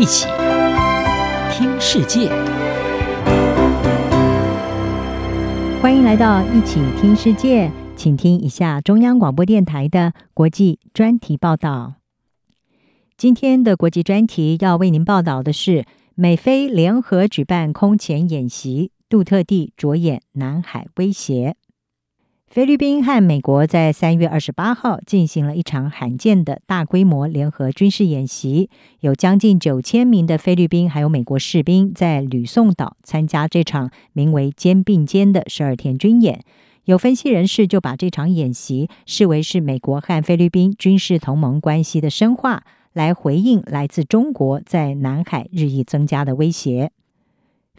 一起听世界，欢迎来到一起听世界，请听一下中央广播电台的国际专题报道。今天的国际专题要为您报道的是，美菲联合举办空前演习，杜特地着眼南海威胁。菲律宾和美国在三月二十八号进行了一场罕见的大规模联合军事演习，有将近九千名的菲律宾还有美国士兵在吕宋岛参加这场名为“肩并肩”的十二天军演。有分析人士就把这场演习视为是美国和菲律宾军事同盟关系的深化，来回应来自中国在南海日益增加的威胁。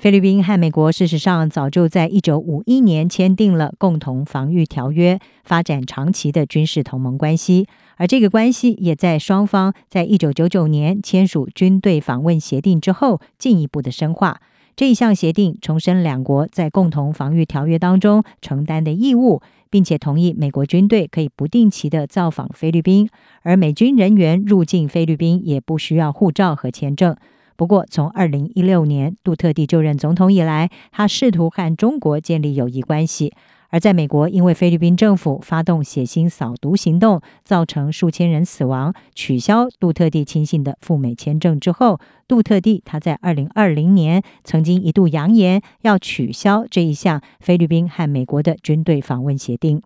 菲律宾和美国事实上早就在一九五一年签订了共同防御条约，发展长期的军事同盟关系。而这个关系也在双方在一九九九年签署军队访问协定之后进一步的深化。这一项协定重申两国在共同防御条约当中承担的义务，并且同意美国军队可以不定期的造访菲律宾，而美军人员入境菲律宾也不需要护照和签证。不过，从二零一六年杜特地就任总统以来，他试图和中国建立友谊关系。而在美国，因为菲律宾政府发动血腥扫毒行动，造成数千人死亡，取消杜特地亲信的赴美签证之后，杜特地他在二零二零年曾经一度扬言要取消这一项菲律宾和美国的军队访问协定。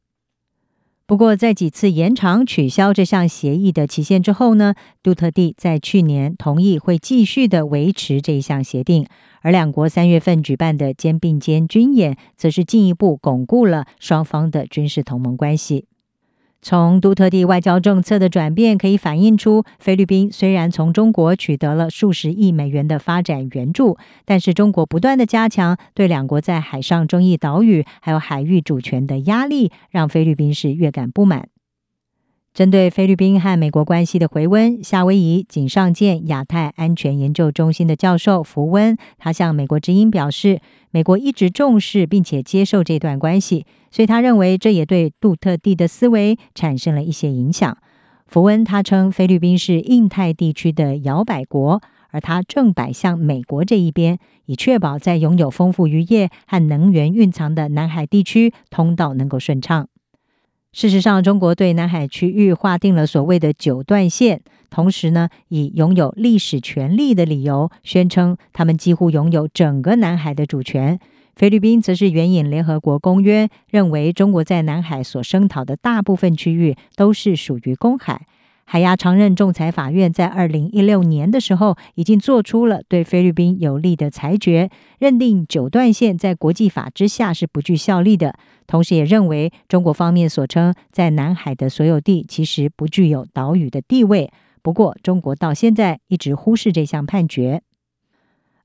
不过，在几次延长取消这项协议的期限之后呢，杜特地在去年同意会继续的维持这一项协定，而两国三月份举办的肩并肩军演，则是进一步巩固了双方的军事同盟关系。从杜特地外交政策的转变可以反映出，菲律宾虽然从中国取得了数十亿美元的发展援助，但是中国不断的加强对两国在海上争议岛屿还有海域主权的压力，让菲律宾是越感不满。针对菲律宾和美国关系的回温，夏威夷井上健亚太安全研究中心的教授福温，他向美国之音表示，美国一直重视并且接受这段关系，所以他认为这也对杜特地的思维产生了一些影响。福温他称，菲律宾是印太地区的摇摆国，而他正摆向美国这一边，以确保在拥有丰富渔业和能源蕴藏的南海地区通道能够顺畅。事实上，中国对南海区域划定了所谓的九段线，同时呢，以拥有历史权利的理由，宣称他们几乎拥有整个南海的主权。菲律宾则是援引联合国公约，认为中国在南海所声讨的大部分区域都是属于公海。海牙常任仲裁法院在二零一六年的时候，已经做出了对菲律宾有利的裁决，认定九段线在国际法之下是不具效力的。同时，也认为中国方面所称在南海的所有地其实不具有岛屿的地位。不过，中国到现在一直忽视这项判决。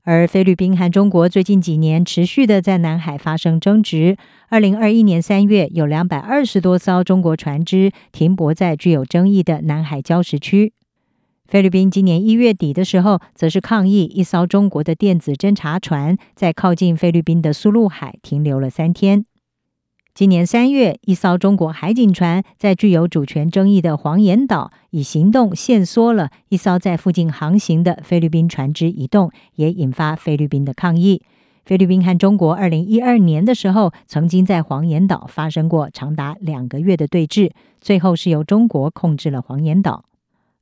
而菲律宾和中国最近几年持续的在南海发生争执。二零二一年三月，有两百二十多艘中国船只停泊在具有争议的南海礁石区。菲律宾今年一月底的时候，则是抗议一艘中国的电子侦察船在靠近菲律宾的苏禄海停留了三天。今年三月，一艘中国海警船在具有主权争议的黄岩岛以行动限缩了一艘在附近航行的菲律宾船只移动，也引发菲律宾的抗议。菲律宾和中国二零一二年的时候，曾经在黄岩岛发生过长达两个月的对峙，最后是由中国控制了黄岩岛。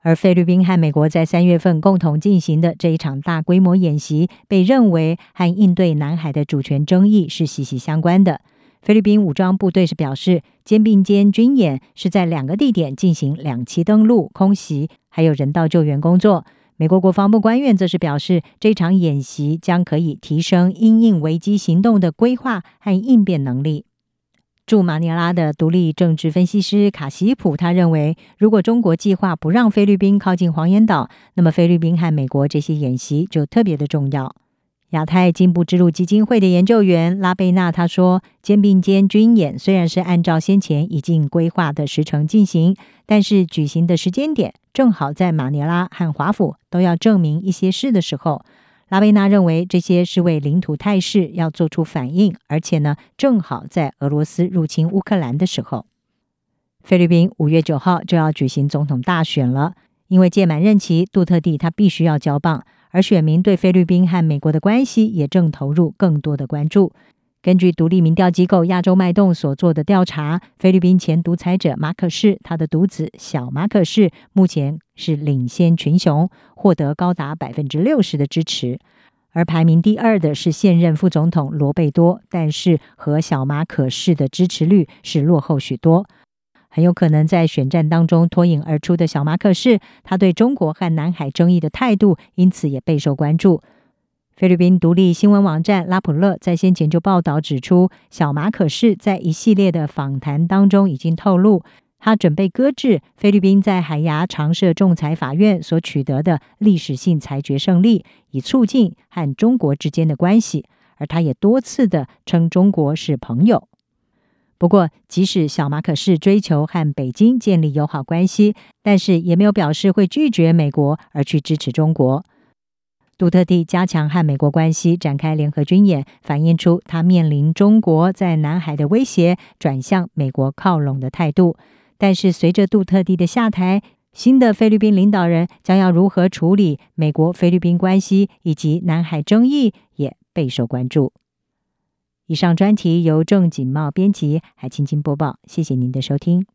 而菲律宾和美国在三月份共同进行的这一场大规模演习，被认为和应对南海的主权争议是息息相关的。菲律宾武装部队是表示，肩并肩军演是在两个地点进行两栖登陆、空袭，还有人道救援工作。美国国防部官员则是表示，这场演习将可以提升因应危机行动的规划和应变能力。驻马尼拉的独立政治分析师卡西普他认为，如果中国计划不让菲律宾靠近黄岩岛，那么菲律宾和美国这些演习就特别的重要。亚太进步之路基金会的研究员拉贝纳他说：“肩并肩军演虽然是按照先前已经规划的时程进行，但是举行的时间点正好在马尼拉和华府都要证明一些事的时候。拉贝纳认为这些是为领土态势要做出反应，而且呢，正好在俄罗斯入侵乌克兰的时候。菲律宾五月九号就要举行总统大选了，因为届满任期，杜特地他必须要交棒。”而选民对菲律宾和美国的关系也正投入更多的关注。根据独立民调机构亚洲脉动所做的调查，菲律宾前独裁者马可仕，他的独子小马可仕目前是领先群雄，获得高达百分之六十的支持。而排名第二的是现任副总统罗贝多，但是和小马可仕的支持率是落后许多。很有可能在选战当中脱颖而出的小马可仕，他对中国和南海争议的态度，因此也备受关注。菲律宾独立新闻网站拉普勒在先前就报道指出，小马可仕在一系列的访谈当中已经透露，他准备搁置菲律宾在海牙常设仲裁法院所取得的历史性裁决胜利，以促进和中国之间的关系。而他也多次的称中国是朋友。不过，即使小马可是追求和北京建立友好关系，但是也没有表示会拒绝美国而去支持中国。杜特地加强和美国关系，展开联合军演，反映出他面临中国在南海的威胁，转向美国靠拢的态度。但是，随着杜特地的下台，新的菲律宾领导人将要如何处理美国菲律宾关系以及南海争议，也备受关注。以上专题由郑锦茂编辑，海青青播报。谢谢您的收听。